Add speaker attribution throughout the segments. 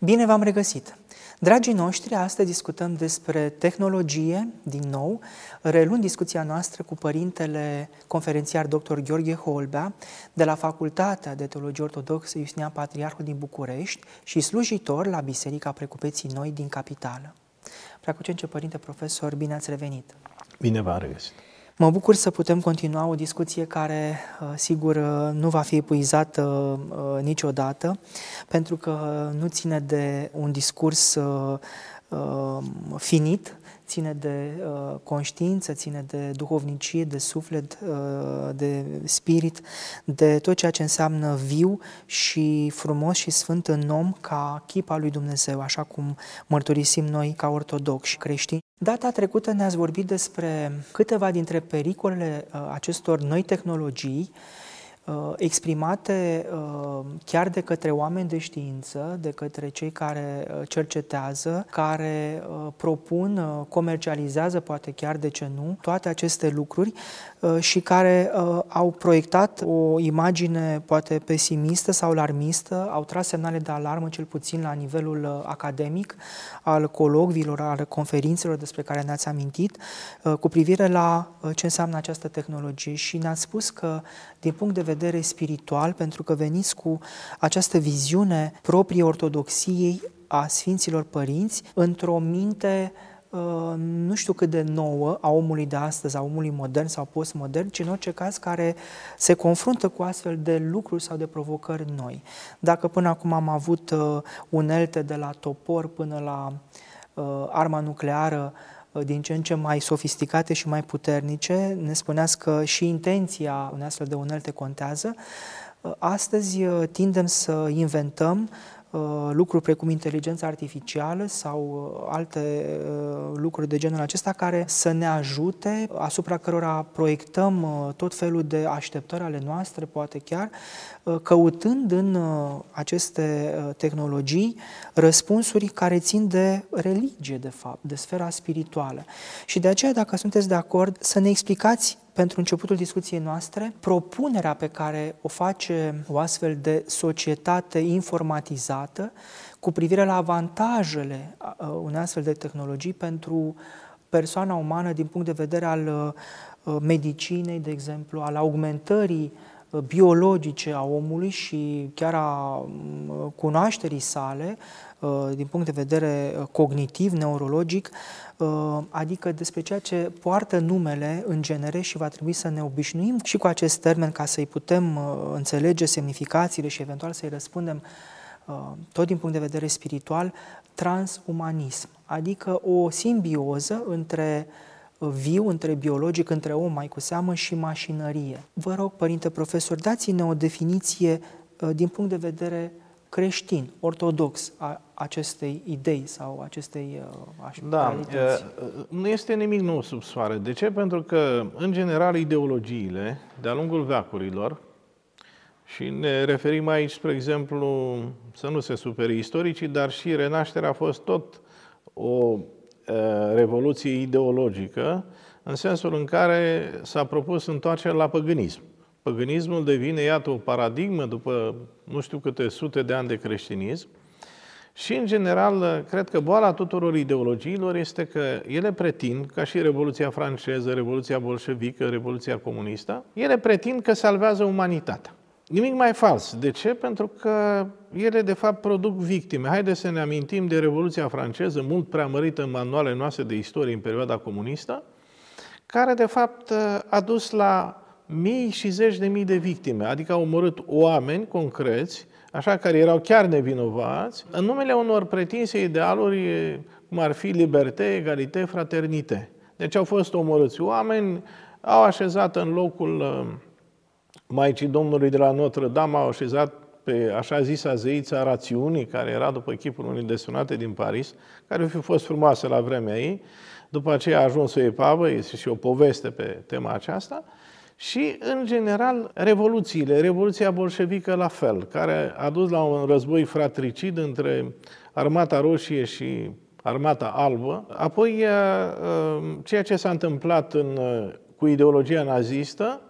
Speaker 1: Bine v-am regăsit! Dragii noștri, astăzi discutăm despre tehnologie, din nou, reluând discuția noastră cu părintele conferențiar dr. Gheorghe Holbea de la Facultatea de Teologie Ortodoxă Iustinian Patriarhul din București și slujitor la Biserica Precupeții Noi din Capitală. Preacucence Părinte Profesor, bine ați revenit!
Speaker 2: Bine v-am regăsit!
Speaker 1: Mă bucur să putem continua o discuție care, uh, sigur, uh, nu va fi epuizată uh, niciodată, pentru că nu ține de un discurs finit, ține de uh, conștiință, ține de duhovnicie, de suflet, uh, de spirit, de tot ceea ce înseamnă viu și frumos și sfânt în om ca chip al lui Dumnezeu, așa cum mărturisim noi ca ortodoxi creștini. Data trecută ne-ați vorbit despre câteva dintre pericolele uh, acestor noi tehnologii. Uh, exprimate uh, chiar de către oameni de știință, de către cei care uh, cercetează, care propun, comercializează, poate chiar de ce nu, toate aceste lucruri și care au proiectat o imagine poate pesimistă sau alarmistă, au tras semnale de alarmă cel puțin la nivelul academic al colocviilor, al conferințelor despre care ne-ați amintit, cu privire la ce înseamnă această tehnologie. Și ne-ați spus că din punct de vedere spiritual, pentru că veniți cu această viziune proprie ortodoxiei a Sfinților Părinți într-o minte uh, nu știu cât de nouă a omului de astăzi, a omului modern sau postmodern, ci în orice caz care se confruntă cu astfel de lucruri sau de provocări noi. Dacă până acum am avut uh, unelte de la topor până la uh, arma nucleară, Uh, din ce în ce mai sofisticate și mai puternice. Ne spuneați că și intenția unei astfel de unelte contează. Uh, astăzi uh, tindem să inventăm Uh, lucruri precum inteligența artificială sau uh, alte uh, lucruri de genul acesta care să ne ajute, asupra cărora proiectăm tot felul de așteptări ale noastre, poate chiar, căutând în aceste tehnologii răspunsuri care țin de religie, de fapt, de sfera spirituală. Și de aceea, dacă sunteți de acord, să ne explicați pentru începutul discuției noastre, propunerea pe care o face o astfel de societate informatizată cu privire la avantajele unei astfel de tehnologii pentru persoana umană din punct de vedere al medicinei, de exemplu, al augmentării biologice a omului și chiar a cunoașterii sale, din punct de vedere cognitiv, neurologic, Uh, adică despre ceea ce poartă numele în genere și va trebui să ne obișnuim și cu acest termen ca să-i putem uh, înțelege semnificațiile și eventual să-i răspundem uh, tot din punct de vedere spiritual, transumanism, adică o simbioză între viu, între biologic, între om mai cu seamă și mașinărie. Vă rog, părinte profesor, dați-ne o definiție din punct de vedere creștin, ortodox a acestei idei sau acestei uh,
Speaker 2: Da, uh, nu este nimic nou sub soare. De ce? Pentru că, în general, ideologiile, de-a lungul veacurilor, și ne referim aici, spre exemplu, să nu se supere istoricii, dar și renașterea a fost tot o uh, revoluție ideologică, în sensul în care s-a propus întoarcerea la păgânism. Păgânismul devine, iată, o paradigmă după nu știu câte sute de ani de creștinism și, în general, cred că boala tuturor ideologiilor este că ele pretind, ca și Revoluția franceză, Revoluția bolșevică, Revoluția comunistă, ele pretind că salvează umanitatea. Nimic mai fals. De ce? Pentru că ele, de fapt, produc victime. Haideți să ne amintim de Revoluția franceză, mult preamărită în manualele noastre de istorie în perioada comunistă, care, de fapt, a dus la mii și zeci de mii de victime, adică au omorât oameni concreți, așa care erau chiar nevinovați, în numele unor pretinse idealuri, cum ar fi libertate, egalitate, fraternite. Deci au fost omorâți oameni, au așezat în locul uh, Maicii Domnului de la Notre-Dame, au așezat pe așa zisa zeița rațiunii, care era după chipul unui desunate din Paris, care fi fost frumoasă la vremea ei. După aceea a ajuns o epavă, este și o poveste pe tema aceasta. Și, în general, revoluțiile, Revoluția bolșevică la fel, care a dus la un război fratricid între Armata Roșie și Armata Albă. Apoi, ceea ce s-a întâmplat în, cu ideologia nazistă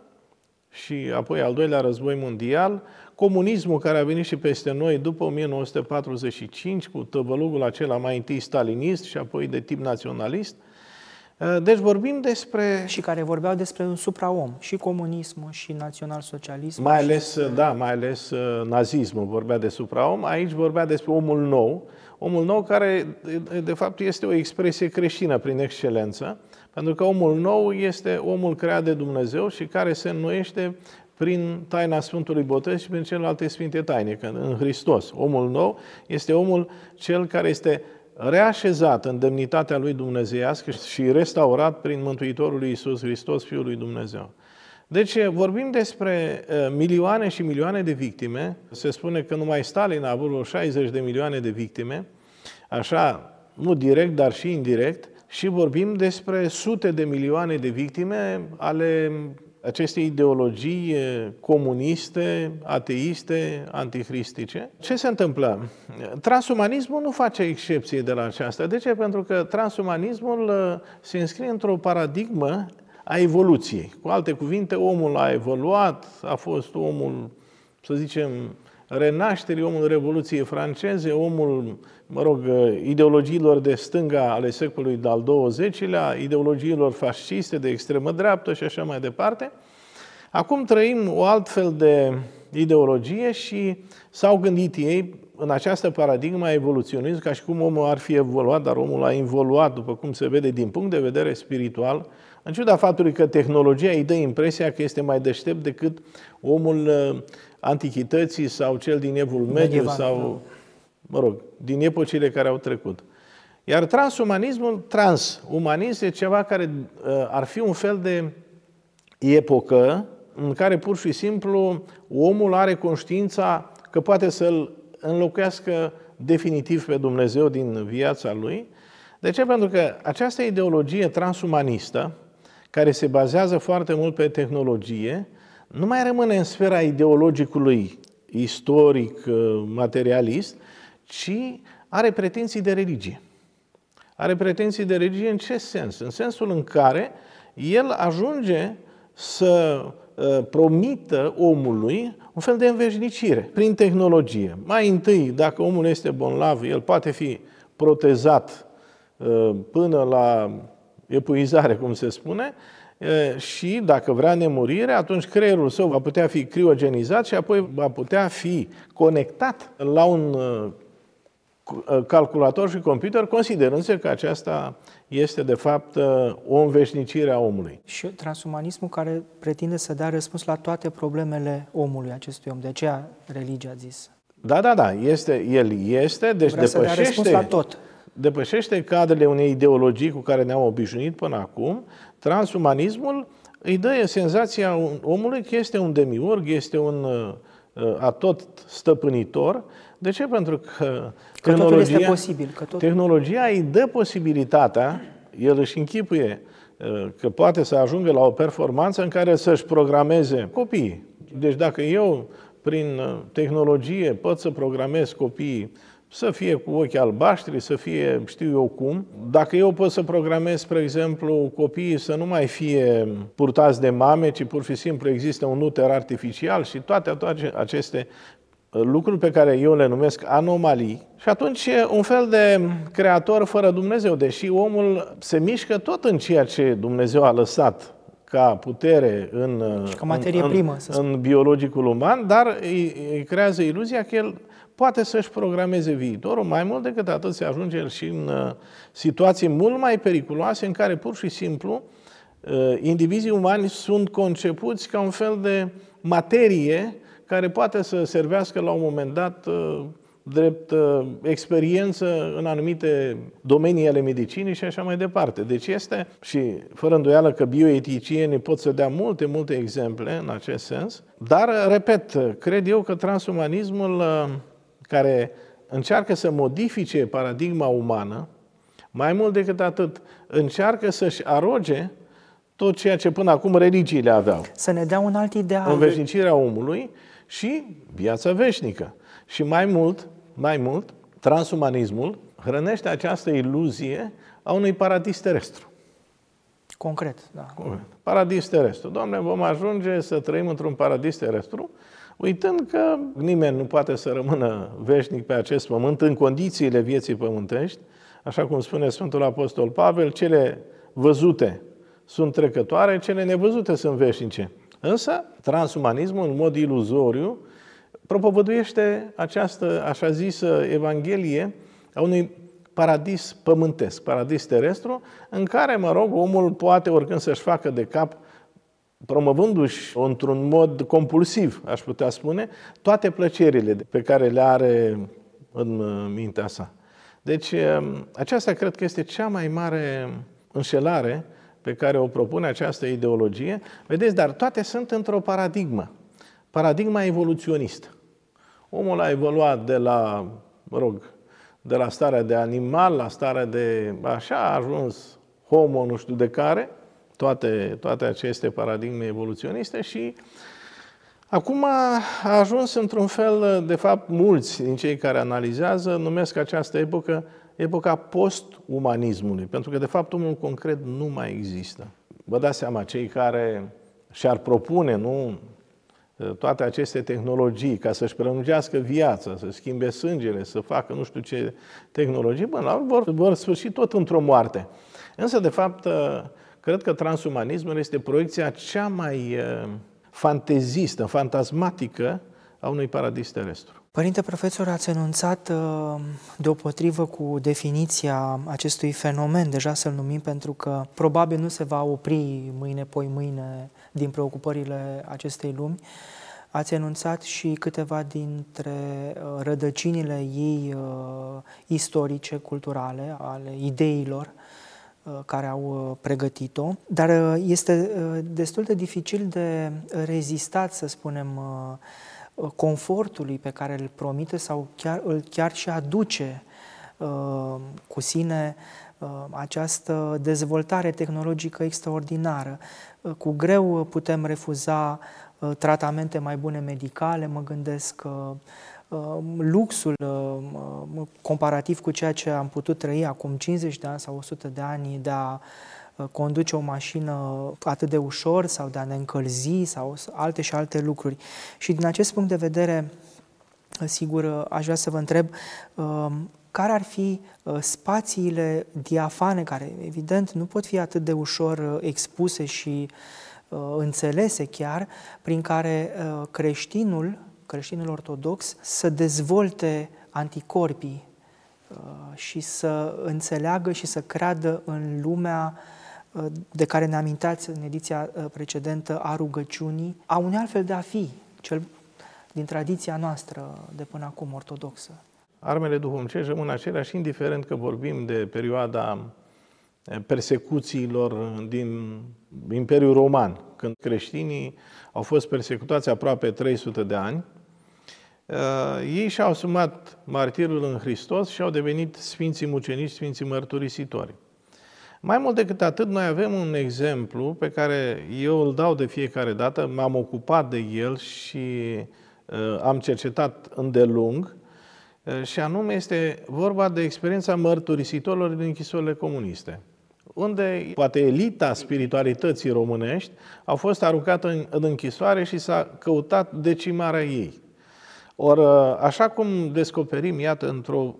Speaker 2: și apoi al doilea război mondial, comunismul care a venit și peste noi după 1945, cu tăvălugul acela mai întâi stalinist și apoi de tip naționalist, Uh, deci vorbim despre...
Speaker 1: Și care vorbeau despre un supraom, și comunismul, și național-socialismul.
Speaker 2: Mai ales, și... da, mai ales uh, nazismul vorbea de supraom, aici vorbea despre omul nou, omul nou care, de fapt, este o expresie creștină prin excelență, pentru că omul nou este omul creat de Dumnezeu și care se înnoiește prin taina Sfântului Botez și prin celelalte Sfinte Taine, că în Hristos. Omul nou este omul cel care este reașezat în demnitatea lui dumnezeiască și restaurat prin Mântuitorul lui Iisus Hristos, Fiul lui Dumnezeu. Deci vorbim despre milioane și milioane de victime. Se spune că numai Stalin a avut 60 de milioane de victime, așa, nu direct, dar și indirect, și vorbim despre sute de milioane de victime ale aceste ideologii comuniste, ateiste, antichristice. Ce se întâmplă? Transumanismul nu face excepție de la aceasta. De ce? Pentru că transumanismul se înscrie într-o paradigmă a evoluției. Cu alte cuvinte, omul a evoluat, a fost omul, să zicem, renașterii, omul Revoluției franceze, omul, mă rog, ideologiilor de stânga ale secolului al XX-lea, ideologiilor fasciste de extremă dreaptă și așa mai departe. Acum trăim o altfel de ideologie și s-au gândit ei în această paradigmă a evoluționism, ca și cum omul ar fi evoluat, dar omul a involuat, după cum se vede din punct de vedere spiritual, în ciuda faptului că tehnologia îi dă impresia că este mai deștept decât omul uh, antichității sau cel din evul mediu sau, mă rog, din epocile care au trecut. Iar transumanismul, transumanism, e ceva care uh, ar fi un fel de epocă în care pur și simplu omul are conștiința că poate să-l înlocuiască definitiv pe Dumnezeu din viața lui. De ce? Pentru că această ideologie transumanistă, care se bazează foarte mult pe tehnologie, nu mai rămâne în sfera ideologicului istoric, uh, materialist, ci are pretenții de religie. Are pretenții de religie în ce sens? În sensul în care el ajunge să uh, promită omului un fel de înveșnicire prin tehnologie. Mai întâi, dacă omul este bonlav, el poate fi protezat uh, până la epuizare, cum se spune, și dacă vrea nemurire, atunci creierul său va putea fi criogenizat și apoi va putea fi conectat la un calculator și computer, considerând că aceasta este, de fapt, o înveșnicire a omului.
Speaker 1: Și transumanismul care pretinde să dea răspuns la toate problemele omului acestui om. De aceea religia a zis.
Speaker 2: Da, da, da. Este, el este, deci
Speaker 1: Vrea
Speaker 2: depășește,
Speaker 1: să dea la tot.
Speaker 2: Depășește cadrele unei ideologii cu care ne-am obișnuit până acum. Transumanismul îi dă senzația omului că este un demiurg, este un uh, atot stăpânitor. De ce? Pentru că
Speaker 1: Că totul este posibil. Că totul...
Speaker 2: Tehnologia îi dă posibilitatea, el își închipuie uh, că poate să ajungă la o performanță în care să-și programeze copiii. Deci dacă eu, prin uh, tehnologie, pot să programez copiii să fie cu ochi albaștri, să fie știu eu cum. Dacă eu pot să programez, spre exemplu, copiii să nu mai fie purtați de mame, ci pur și simplu există un uter artificial și toate, toate aceste lucruri pe care eu le numesc anomalii și atunci e un fel de creator fără Dumnezeu, deși omul se mișcă tot în ceea ce Dumnezeu a lăsat ca putere în,
Speaker 1: și ca materie
Speaker 2: în,
Speaker 1: primă, să
Speaker 2: în, în biologicul uman, dar îi, îi creează iluzia că el poate să-și programeze viitorul. Mai mult decât atât se ajunge și în uh, situații mult mai periculoase în care pur și simplu uh, indivizii umani sunt concepuți ca un fel de materie care poate să servească la un moment dat uh, drept uh, experiență în anumite domenii ale medicinii și așa mai departe. Deci este, și fără îndoială că bioeticienii pot să dea multe, multe exemple în acest sens, dar, repet, cred eu că transumanismul uh, care încearcă să modifice paradigma umană, mai mult decât atât, încearcă să-și aroge tot ceea ce până acum religiile aveau.
Speaker 1: Să ne dea un alt ideal.
Speaker 2: Înveșnicirea omului și viața veșnică. Și mai mult, mai mult, transumanismul hrănește această iluzie a unui paradis terestru.
Speaker 1: Concret, da.
Speaker 2: Paradis terestru. Doamne, vom ajunge să trăim într-un paradis terestru uitând că nimeni nu poate să rămână veșnic pe acest pământ în condițiile vieții pământești, așa cum spune Sfântul Apostol Pavel, cele văzute sunt trecătoare, cele nevăzute sunt veșnice. Însă, transumanismul, în mod iluzoriu, propovăduiește această, așa zisă, Evanghelie a unui paradis pământesc, paradis terestru, în care, mă rog, omul poate oricând să-și facă de cap, promovându-și într-un mod compulsiv, aș putea spune, toate plăcerile pe care le are în mintea sa. Deci, aceasta cred că este cea mai mare înșelare pe care o propune această ideologie. Vedeți, dar toate sunt într-o paradigmă. Paradigma evoluționistă. Omul a evoluat de la, mă rog, de la starea de animal la starea de așa, a ajuns homo nu știu de care, toate, toate aceste paradigme evoluționiste și acum a ajuns într-un fel, de fapt, mulți din cei care analizează numesc această epocă epoca post-umanismului, pentru că, de fapt, omul concret nu mai există. Vă dați seama, cei care și-ar propune, nu, toate aceste tehnologii ca să-și prelungească viața, să schimbe sângele, să facă nu știu ce tehnologii, până la vor, vor sfârși tot într-o moarte. Însă, de fapt, cred că transumanismul este proiecția cea mai eh, fantezistă, fantasmatică a unui paradis terestru.
Speaker 1: Părinte profesor, ați enunțat uh, deopotrivă cu definiția acestui fenomen, deja să-l numim pentru că probabil nu se va opri mâine, poi mâine din preocupările acestei lumi. Ați enunțat și câteva dintre uh, rădăcinile ei uh, istorice, culturale, ale ideilor care au pregătit-o, dar este destul de dificil de rezistat, să spunem, Uh, confortului pe care îl promite sau chiar, îl chiar și aduce uh, cu sine uh, această dezvoltare tehnologică extraordinară. Uh, cu greu putem refuza uh, tratamente mai bune medicale, mă gândesc că uh, luxul comparativ cu ceea ce am putut trăi acum 50 de ani sau 100 de ani de a Uh, conduce o mașină atât de ușor sau de a ne încălzi sau alte și alte lucruri. Și din acest punct de vedere, uh, sigur, uh, aș vrea să vă întreb care ar fi spațiile diafane care, evident, nu pot fi atât de ușor expuse și înțelese chiar, prin care creștinul, creștinul ortodox, să dezvolte anticorpii și să înțeleagă și să creadă în lumea de care ne amintați în ediția uh, precedentă a rugăciunii, a unui altfel de a fi, cel din tradiția noastră de până acum ortodoxă.
Speaker 2: Armele duhovnicești rămân aceleași, indiferent că vorbim de perioada eh, persecuțiilor din Imperiul Roman, când creștinii au fost persecutați aproape 300 de ani, eh, ei și-au asumat martirul în Hristos și au devenit sfinții mucenici, sfinții mărturisitori. Mai mult decât atât, noi avem un exemplu pe care eu îl dau de fiecare dată, m-am ocupat de el și uh, am cercetat îndelung, uh, și anume este vorba de experiența mărturisitorilor din închisorile comuniste unde poate elita spiritualității românești au fost aruncată în, în închisoare și s-a căutat decimarea ei. Ori, uh, așa cum descoperim, iată, într-o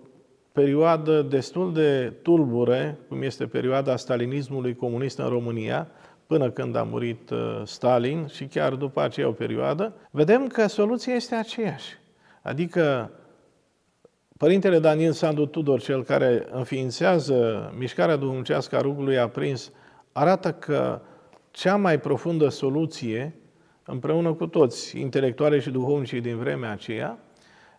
Speaker 2: perioadă destul de tulbure, cum este perioada stalinismului comunist în România, până când a murit uh, Stalin și chiar după aceea o perioadă, vedem că soluția este aceeași. Adică Părintele Daniel Sandu Tudor, cel care înființează mișcarea duhovnicească a rugului aprins, arată că cea mai profundă soluție, împreună cu toți intelectuale și duhovnicii din vremea aceea,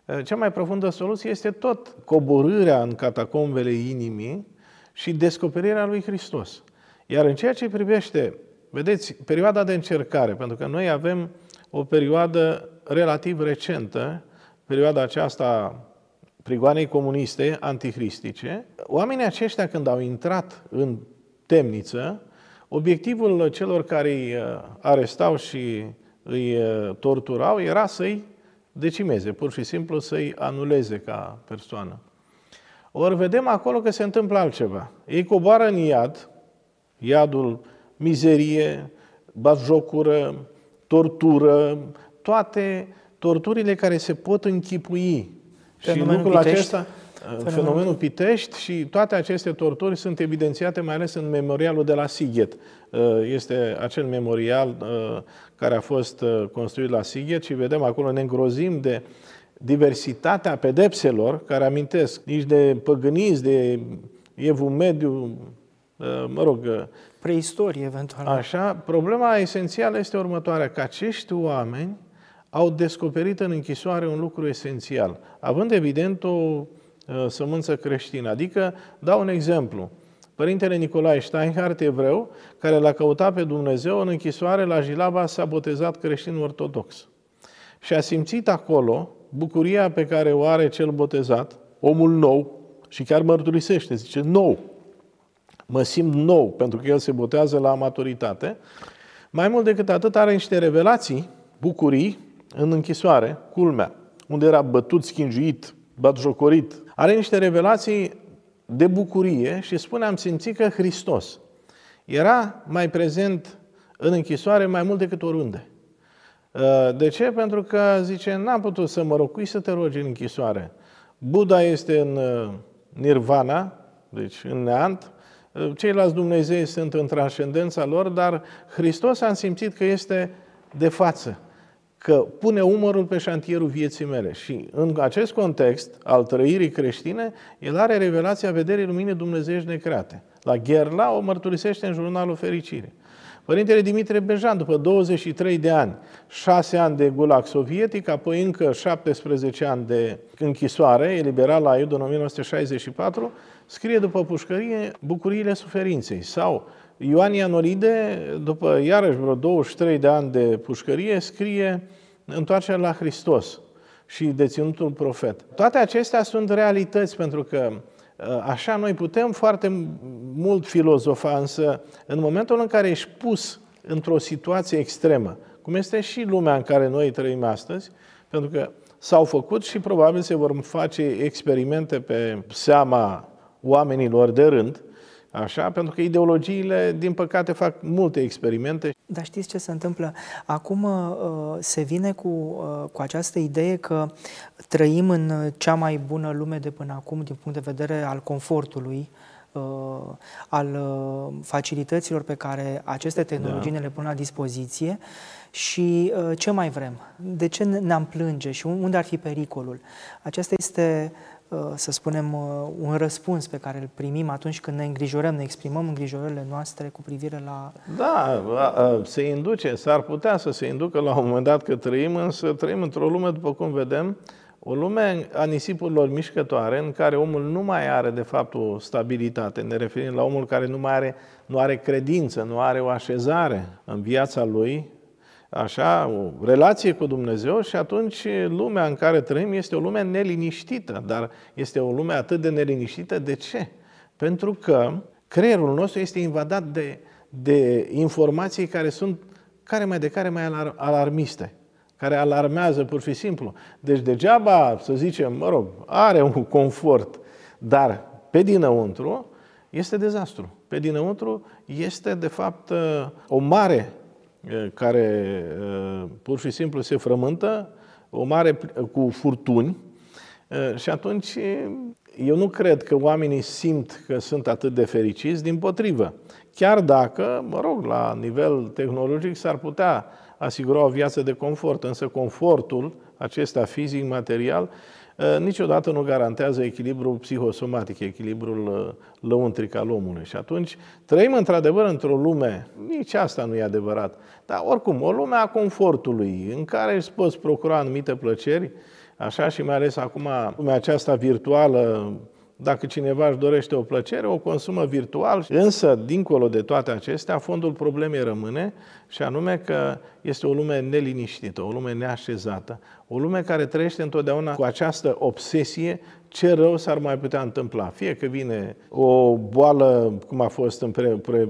Speaker 2: Eh, cea mai profundă soluție este tot coborârea în catacombele inimii și descoperirea lui Hristos. Iar în ceea ce privește, vedeți, perioada de încercare, pentru că noi avem o perioadă relativ recentă, perioada aceasta prigoanei comuniste, antihristice, oamenii aceștia când au intrat în temniță, obiectivul celor care îi eh, arestau și îi eh, torturau era să-i decimeze, pur și simplu să-i anuleze ca persoană. Ori vedem acolo că se întâmplă altceva. Ei coboară în iad, iadul mizerie, batjocură, tortură, toate torturile care se pot închipui. Fenomenul și lucrul Pitești. acesta, fenomenul. fenomenul Pitești și toate aceste torturi sunt evidențiate mai ales în memorialul de la Sighet. Este acel memorial care a fost construit la Sighet și vedem acolo, ne îngrozim de diversitatea pedepselor, care amintesc nici de păgâniți, de evul mediu, mă rog...
Speaker 1: Preistorie, eventual.
Speaker 2: Așa, problema esențială este următoarea, că acești oameni au descoperit în închisoare un lucru esențial, având evident o uh, sămânță creștină. Adică, dau un exemplu. Părintele Nicolae Steinhardt, evreu, care l-a căutat pe Dumnezeu în închisoare la Jilaba, s-a botezat creștin ortodox. Și a simțit acolo bucuria pe care o are cel botezat, omul nou, și chiar mărturisește, zice, nou. Mă simt nou, pentru că el se botează la maturitate. Mai mult decât atât, are niște revelații, bucurii, în închisoare, culmea, unde era bătut, schingiuit, batjocorit. Are niște revelații de bucurie și spune, am simțit că Hristos era mai prezent în închisoare mai mult decât oriunde. Uh, de ce? Pentru că, zice, n-am putut să mă rog, cui să te rogi în închisoare? Buddha este în uh, nirvana, deci în neant, uh, ceilalți Dumnezei sunt în transcendența lor, dar Hristos am simțit că este de față, că pune umărul pe șantierul vieții mele. Și în acest context al trăirii creștine, el are revelația vederii luminii dumnezeiești necreate. La Gherla o mărturisește în jurnalul Fericire. Părintele Dimitrie Bejan, după 23 de ani, 6 ani de gulag sovietic, apoi încă 17 ani de închisoare, eliberat la Iud în 1964, scrie după pușcărie Bucuriile suferinței. Sau Ioan Ianolide, după iarăși vreo 23 de ani de pușcărie, scrie Întoarcerea la Hristos și deținutul profet. Toate acestea sunt realități pentru că Uh, așa noi putem foarte mult filozofa, însă în momentul în care ești pus într-o situație extremă, cum este și lumea în care noi trăim astăzi, pentru că s-au făcut și probabil se vor face experimente pe seama oamenilor de rând, Așa? Pentru că ideologiile, din păcate, fac multe experimente.
Speaker 1: Dar știți ce se întâmplă? Acum uh, se vine cu, uh, cu această idee că trăim în cea mai bună lume de până acum din punct de vedere al confortului, uh, al facilităților pe care aceste tehnologii da. ne le pun la dispoziție și ce mai vrem? De ce ne-am plânge și unde ar fi pericolul? Aceasta este Uh, să spunem, uh, un răspuns pe care îl primim atunci când ne îngrijorăm, ne exprimăm îngrijorările noastre cu privire la...
Speaker 2: Da, se induce, s-ar putea să se inducă la un moment dat că trăim, însă trăim într-o lume, după cum vedem, o lume a nisipurilor mișcătoare, în care omul nu mai are, de fapt, o stabilitate. Ne referim la omul care nu mai are, nu are credință, nu are o așezare în viața lui, așa, o relație cu Dumnezeu și atunci lumea în care trăim este o lume neliniștită, dar este o lume atât de neliniștită. De ce? Pentru că creierul nostru este invadat de, de informații care sunt care mai de care mai alarmiste, care alarmează pur și simplu. Deci degeaba, să zicem, mă rog, are un confort, dar pe dinăuntru este dezastru. Pe dinăuntru este, de fapt, o mare care pur și simplu se frământă, o mare cu furtuni și atunci eu nu cred că oamenii simt că sunt atât de fericiți, din potrivă. Chiar dacă, mă rog, la nivel tehnologic s-ar putea asigura o viață de confort, însă confortul acesta fizic, material, Uh, niciodată nu garantează echilibrul psihosomatic, echilibrul uh, lăuntric al omului. Și atunci trăim într-adevăr într-o lume, nici asta nu e adevărat, dar oricum, o lume a confortului, în care îți poți procura anumite plăceri, așa și mai ales acum lumea aceasta virtuală, dacă cineva își dorește o plăcere, o consumă virtual, însă, dincolo de toate acestea, fondul problemei rămâne și anume că este o lume neliniștită, o lume neașezată, o lume care trăiește întotdeauna cu această obsesie ce rău s-ar mai putea întâmpla. Fie că vine o boală, cum a fost în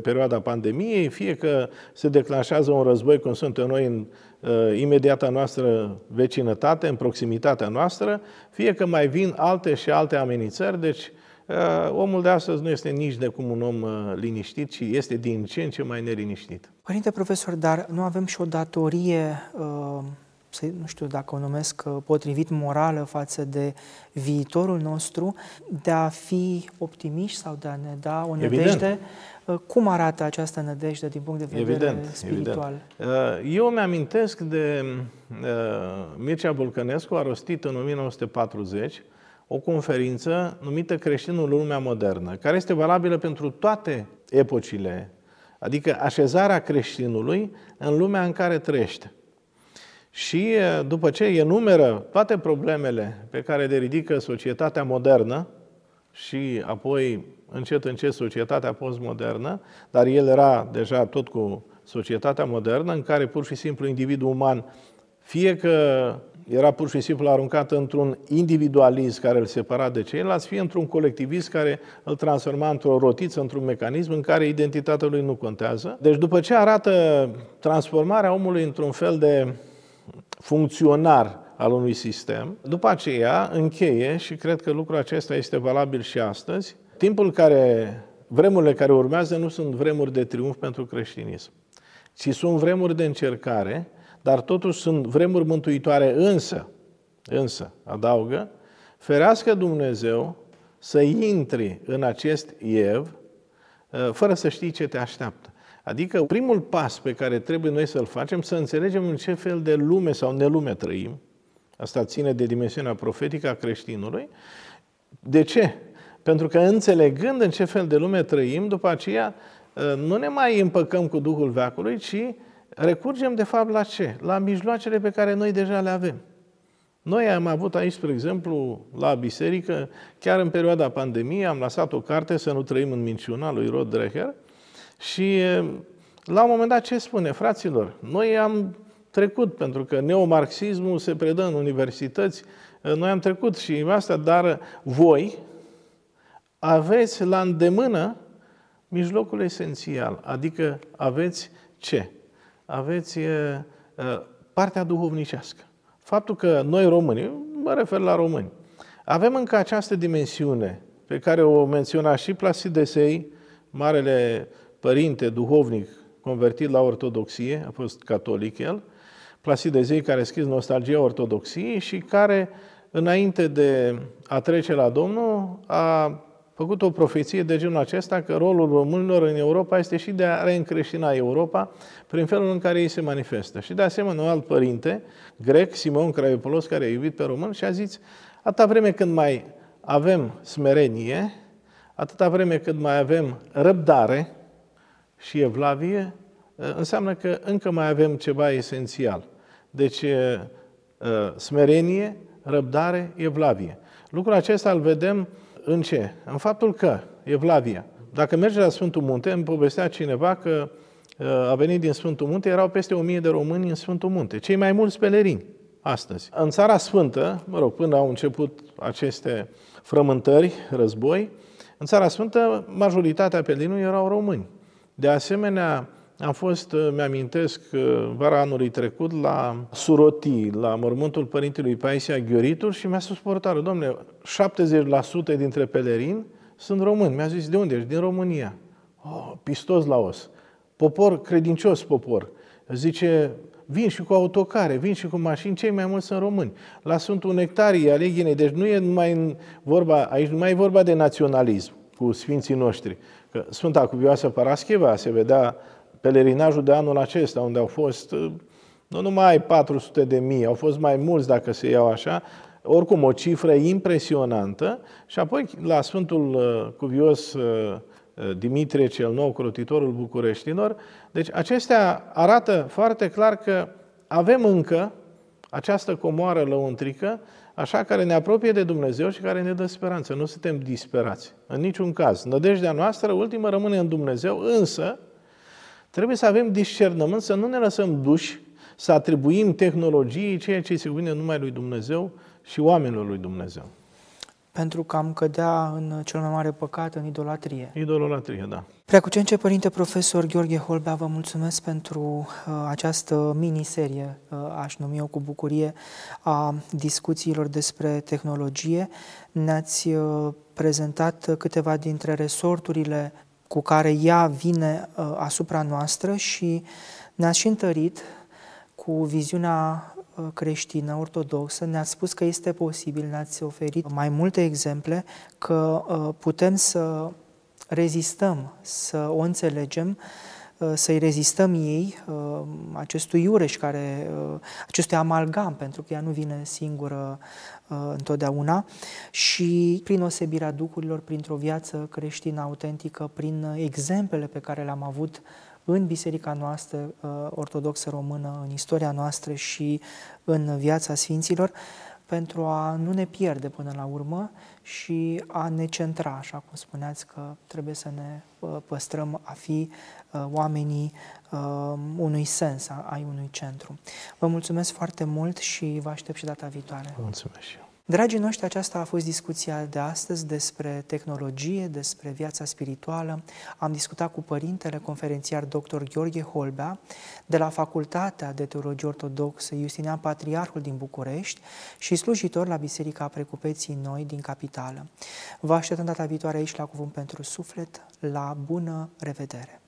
Speaker 2: perioada pandemiei, fie că se declanșează un război, cum suntem noi în uh, imediata noastră vecinătate, în proximitatea noastră, fie că mai vin alte și alte amenințări, deci uh, omul de astăzi nu este nici de cum un om uh, liniștit, ci este din ce în ce mai neliniștit.
Speaker 1: Părinte profesor, dar nu avem și o datorie uh nu știu dacă o numesc uh, potrivit, morală față de viitorul nostru, de a fi optimiști sau de a ne da o nădejde. Evident. Uh, cum arată această nădejde din punct de vedere evident, spiritual?
Speaker 2: Evident. Eu mi-amintesc de Mircea Bulcănescu, a rostit în 1940 o conferință numită Creștinul lumea modernă, care este valabilă pentru toate epocile, adică așezarea creștinului în lumea în care trăiește. Și după ce enumeră toate problemele pe care le ridică societatea modernă și apoi încet încet societatea postmodernă, dar el era deja tot cu societatea modernă în care pur și simplu individul uman fie că era pur și simplu aruncat într-un individualism care îl separa de ceilalți, fie într-un colectivism care îl transforma într-o rotiță, într-un mecanism în care identitatea lui nu contează. Deci după ce arată transformarea omului într-un fel de funcționar al unui sistem, după aceea încheie, și cred că lucrul acesta este valabil și astăzi, timpul care, vremurile care urmează nu sunt vremuri de triumf pentru creștinism, ci sunt vremuri de încercare, dar totuși sunt vremuri mântuitoare, însă, însă, adaugă, ferească Dumnezeu să intri în acest iev uh, fără să știi ce te așteaptă. Adică primul pas pe care trebuie noi să-l facem, să înțelegem în ce fel de lume sau nelume trăim. Asta ține de dimensiunea profetică a creștinului. De ce? Pentru că înțelegând în ce fel de lume trăim, după aceea uh, nu ne mai împăcăm cu Duhul Veacului, ci recurgem de fapt la ce? La mijloacele pe care noi deja le avem. Noi am avut aici, spre exemplu, la biserică, chiar în perioada pandemiei, am lăsat o carte să nu trăim în minciuna lui Rod Dreher și la un moment dat ce spune? Fraților, noi am trecut, pentru că neomarxismul se predă în universități, noi am trecut și asta, dar voi aveți la îndemână mijlocul esențial, adică aveți ce? aveți partea duhovnicească. Faptul că noi români, mă refer la români, avem încă această dimensiune pe care o menționa și Plasidesei, marele părinte duhovnic convertit la ortodoxie, a fost catolic el, Plasidezei care a scris Nostalgia Ortodoxiei și care, înainte de a trece la Domnul, a făcut o profeție de genul acesta că rolul românilor în Europa este și de a reîncreștina Europa prin felul în care ei se manifestă. Și de asemenea, un alt părinte, grec, Simon Craiopolos, care a iubit pe român și a zis, atâta vreme când mai avem smerenie, atâta vreme cât mai avem răbdare și evlavie, înseamnă că încă mai avem ceva esențial. Deci, smerenie, răbdare, evlavie. Lucrul acesta îl vedem în ce? În faptul că Evlavia, dacă merge la Sfântul Munte, îmi povestea cineva că uh, a venit din Sfântul Munte, erau peste o mie de români în Sfântul Munte, cei mai mulți pelerini astăzi. În Țara Sfântă, mă rog, până au început aceste frământări, război, în Țara Sfântă majoritatea pelerinilor erau români. De asemenea, am fost, uh, mi-amintesc, uh, vara anului trecut la Suroti, la mormântul părintelui Paisia Ghioritur și mi-a spus portarul, domnule, 70% dintre pelerini sunt români. Mi-a zis, de unde ești? Din România. Oh, pistos la os. Popor, credincios popor. Zice, vin și cu autocare, vin și cu mașini, cei mai mulți sunt români. La Sfântul Nectarii, Aleghinei, deci nu e numai vorba, aici nu mai e vorba de naționalism cu sfinții noștri. Că Sfânta Cuvioasă Parascheva se vedea pelerinajul de anul acesta, unde au fost uh, nu numai 400 de mii, au fost mai mulți dacă se iau așa, oricum o cifră impresionantă și apoi la Sfântul uh, Cuvios uh, Dimitrie cel Nou, crotitorul Bucureștilor. Deci acestea arată foarte clar că avem încă această comoară lăuntrică, așa care ne apropie de Dumnezeu și care ne dă speranță. Nu suntem disperați, în niciun caz. Nădejdea noastră ultimă rămâne în Dumnezeu, însă Trebuie să avem discernământ, să nu ne lăsăm duși, să atribuim tehnologiei ceea ce se cuvine numai lui Dumnezeu și oamenilor lui Dumnezeu.
Speaker 1: Pentru că am cădea în cel mai mare păcat, în idolatrie.
Speaker 2: Idolatrie, da.
Speaker 1: Preacucence Părinte Profesor Gheorghe Holbea, vă mulțumesc pentru uh, această miniserie, uh, aș numi eu cu bucurie, a discuțiilor despre tehnologie. Ne-ați uh, prezentat câteva dintre resorturile cu care ea vine uh, asupra noastră și ne-a și întărit cu viziunea creștină, ortodoxă, ne-ați spus că este posibil, ne-ați oferit mai multe exemple că putem să rezistăm, să o înțelegem, uh, să-i rezistăm ei, uh, acestui iureș, care, uh, acestui amalgam, pentru că ea nu vine singură întotdeauna, și prin osebirea duhurilor, printr-o viață creștină autentică, prin exemplele pe care le-am avut în biserica noastră ortodoxă română, în istoria noastră și în viața Sfinților, pentru a nu ne pierde până la urmă și a ne centra, așa cum spuneați, că trebuie să ne uh, păstrăm a fi uh, oamenii uh, unui sens, ai unui centru. Vă mulțumesc foarte mult și vă aștept și data viitoare.
Speaker 2: Mulțumesc și eu.
Speaker 1: Dragii noștri, aceasta a fost discuția de astăzi despre tehnologie, despre viața spirituală. Am discutat cu părintele conferențiar dr. Gheorghe Holbea de la Facultatea de Teologie Ortodoxă Justinian Patriarhul din București și slujitor la Biserica Precupeții Noi din Capitală. Vă așteptăm data viitoare aici la Cuvânt pentru Suflet. La bună revedere!